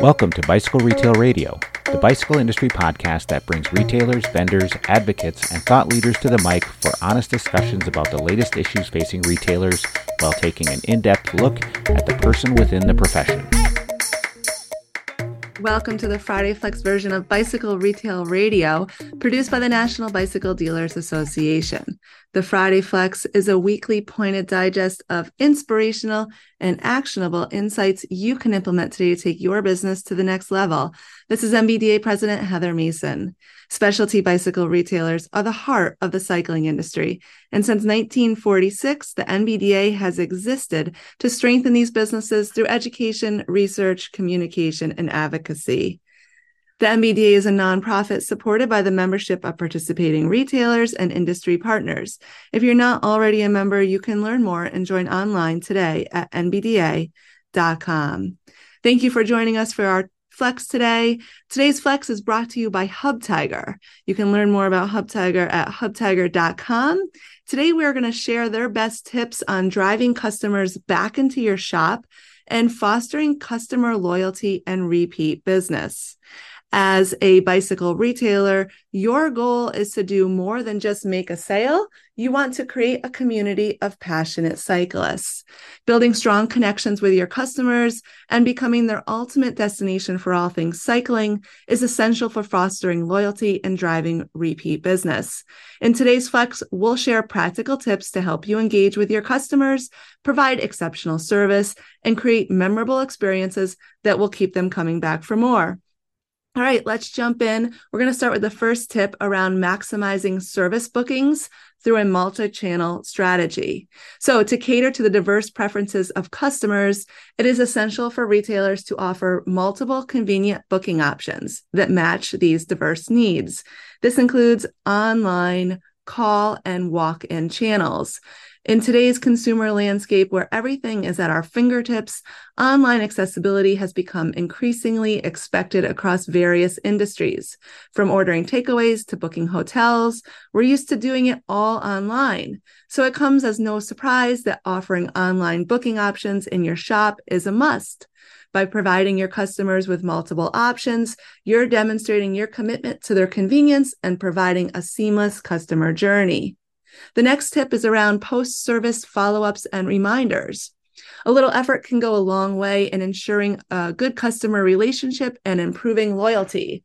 Welcome to Bicycle Retail Radio, the bicycle industry podcast that brings retailers, vendors, advocates, and thought leaders to the mic for honest discussions about the latest issues facing retailers while taking an in depth look at the person within the profession. Welcome to the Friday Flex version of Bicycle Retail Radio, produced by the National Bicycle Dealers Association. The Friday Flex is a weekly pointed digest of inspirational and actionable insights you can implement today to take your business to the next level. This is NBDA President Heather Mason. Specialty bicycle retailers are the heart of the cycling industry. And since 1946, the NBDA has existed to strengthen these businesses through education, research, communication, and advocacy. The NBDA is a nonprofit supported by the membership of participating retailers and industry partners. If you're not already a member, you can learn more and join online today at nbda.com. Thank you for joining us for our Flex today. Today's Flex is brought to you by Hubtiger. You can learn more about Hubtiger at hubtiger.com. Today, we are going to share their best tips on driving customers back into your shop and fostering customer loyalty and repeat business as a bicycle retailer, your goal is to do more than just make a sale. You want to create a community of passionate cyclists. Building strong connections with your customers and becoming their ultimate destination for all things cycling is essential for fostering loyalty and driving repeat business. In today's Flex, we'll share practical tips to help you engage with your customers, provide exceptional service, and create memorable experiences that will keep them coming back for more. All right, let's jump in. We're going to start with the first tip around maximizing service bookings through a multi channel strategy. So, to cater to the diverse preferences of customers, it is essential for retailers to offer multiple convenient booking options that match these diverse needs. This includes online, call, and walk in channels. In today's consumer landscape, where everything is at our fingertips, online accessibility has become increasingly expected across various industries. From ordering takeaways to booking hotels, we're used to doing it all online. So it comes as no surprise that offering online booking options in your shop is a must. By providing your customers with multiple options, you're demonstrating your commitment to their convenience and providing a seamless customer journey. The next tip is around post service follow ups and reminders. A little effort can go a long way in ensuring a good customer relationship and improving loyalty.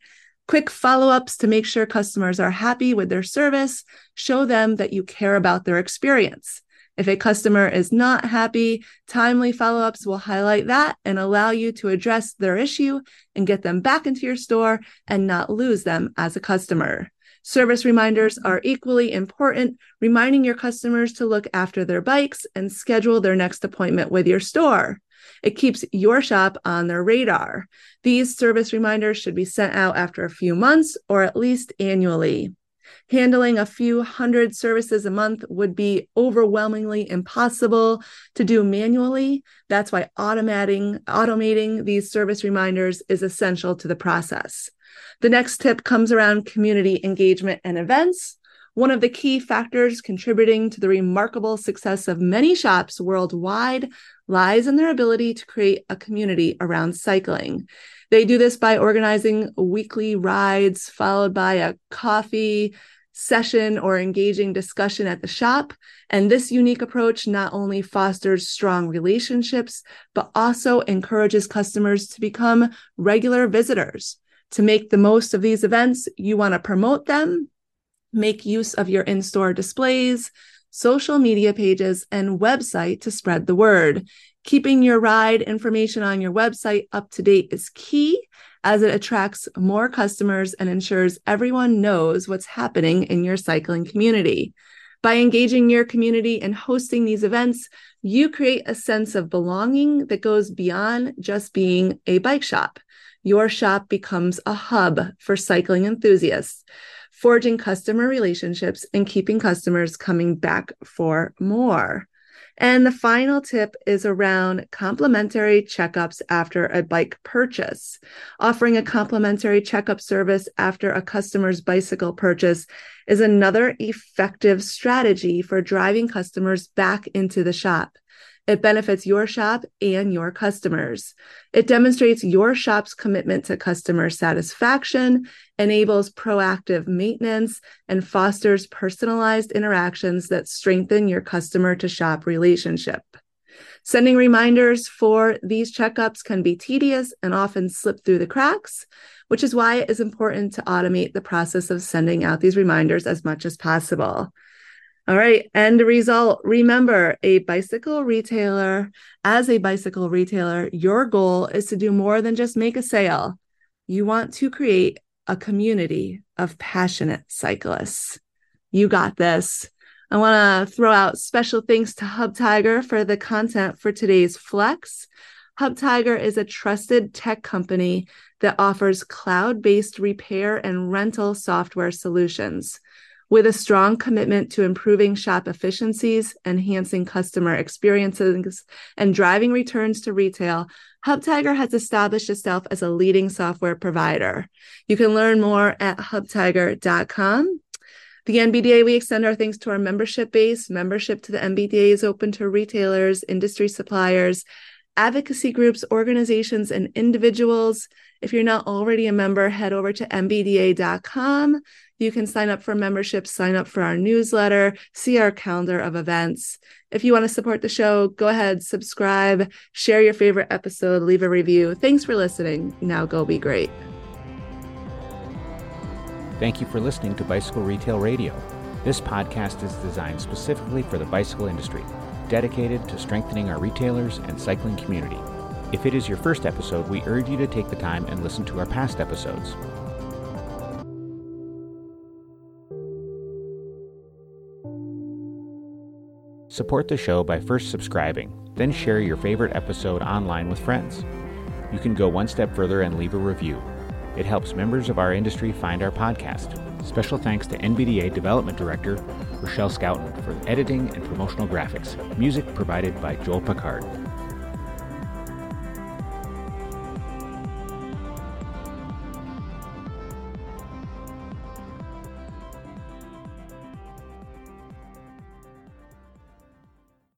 Quick follow ups to make sure customers are happy with their service show them that you care about their experience. If a customer is not happy, timely follow ups will highlight that and allow you to address their issue and get them back into your store and not lose them as a customer. Service reminders are equally important, reminding your customers to look after their bikes and schedule their next appointment with your store. It keeps your shop on their radar. These service reminders should be sent out after a few months or at least annually. Handling a few hundred services a month would be overwhelmingly impossible to do manually. That's why automating automating these service reminders is essential to the process. The next tip comes around community engagement and events. One of the key factors contributing to the remarkable success of many shops worldwide lies in their ability to create a community around cycling. They do this by organizing weekly rides, followed by a coffee session or engaging discussion at the shop. And this unique approach not only fosters strong relationships, but also encourages customers to become regular visitors. To make the most of these events, you want to promote them, make use of your in store displays, social media pages, and website to spread the word. Keeping your ride information on your website up to date is key as it attracts more customers and ensures everyone knows what's happening in your cycling community. By engaging your community and hosting these events, you create a sense of belonging that goes beyond just being a bike shop your shop becomes a hub for cycling enthusiasts, forging customer relationships and keeping customers coming back for more. And the final tip is around complimentary checkups after a bike purchase. Offering a complimentary checkup service after a customer's bicycle purchase is another effective strategy for driving customers back into the shop. It benefits your shop and your customers. It demonstrates your shop's commitment to customer satisfaction, enables proactive maintenance, and fosters personalized interactions that strengthen your customer to shop relationship. Sending reminders for these checkups can be tedious and often slip through the cracks, which is why it is important to automate the process of sending out these reminders as much as possible. All right. End result. Remember, a bicycle retailer, as a bicycle retailer, your goal is to do more than just make a sale. You want to create a community of passionate cyclists. You got this. I want to throw out special thanks to Hubtiger for the content for today's Flex. Hubtiger is a trusted tech company that offers cloud based repair and rental software solutions. With a strong commitment to improving shop efficiencies, enhancing customer experiences, and driving returns to retail, HubTiger has established itself as a leading software provider. You can learn more at hubtiger.com. The NBDA, we extend our thanks to our membership base. Membership to the NBDA is open to retailers, industry suppliers, advocacy groups, organizations, and individuals. If you're not already a member, head over to NBDA.com. You can sign up for membership, sign up for our newsletter, see our calendar of events. If you want to support the show, go ahead, subscribe, share your favorite episode, leave a review. Thanks for listening. Now go be great. Thank you for listening to Bicycle Retail Radio. This podcast is designed specifically for the bicycle industry, dedicated to strengthening our retailers and cycling community. If it is your first episode, we urge you to take the time and listen to our past episodes. Support the show by first subscribing, then share your favorite episode online with friends. You can go one step further and leave a review. It helps members of our industry find our podcast. Special thanks to NBDA Development Director Rochelle Scouten for editing and promotional graphics. Music provided by Joel Picard.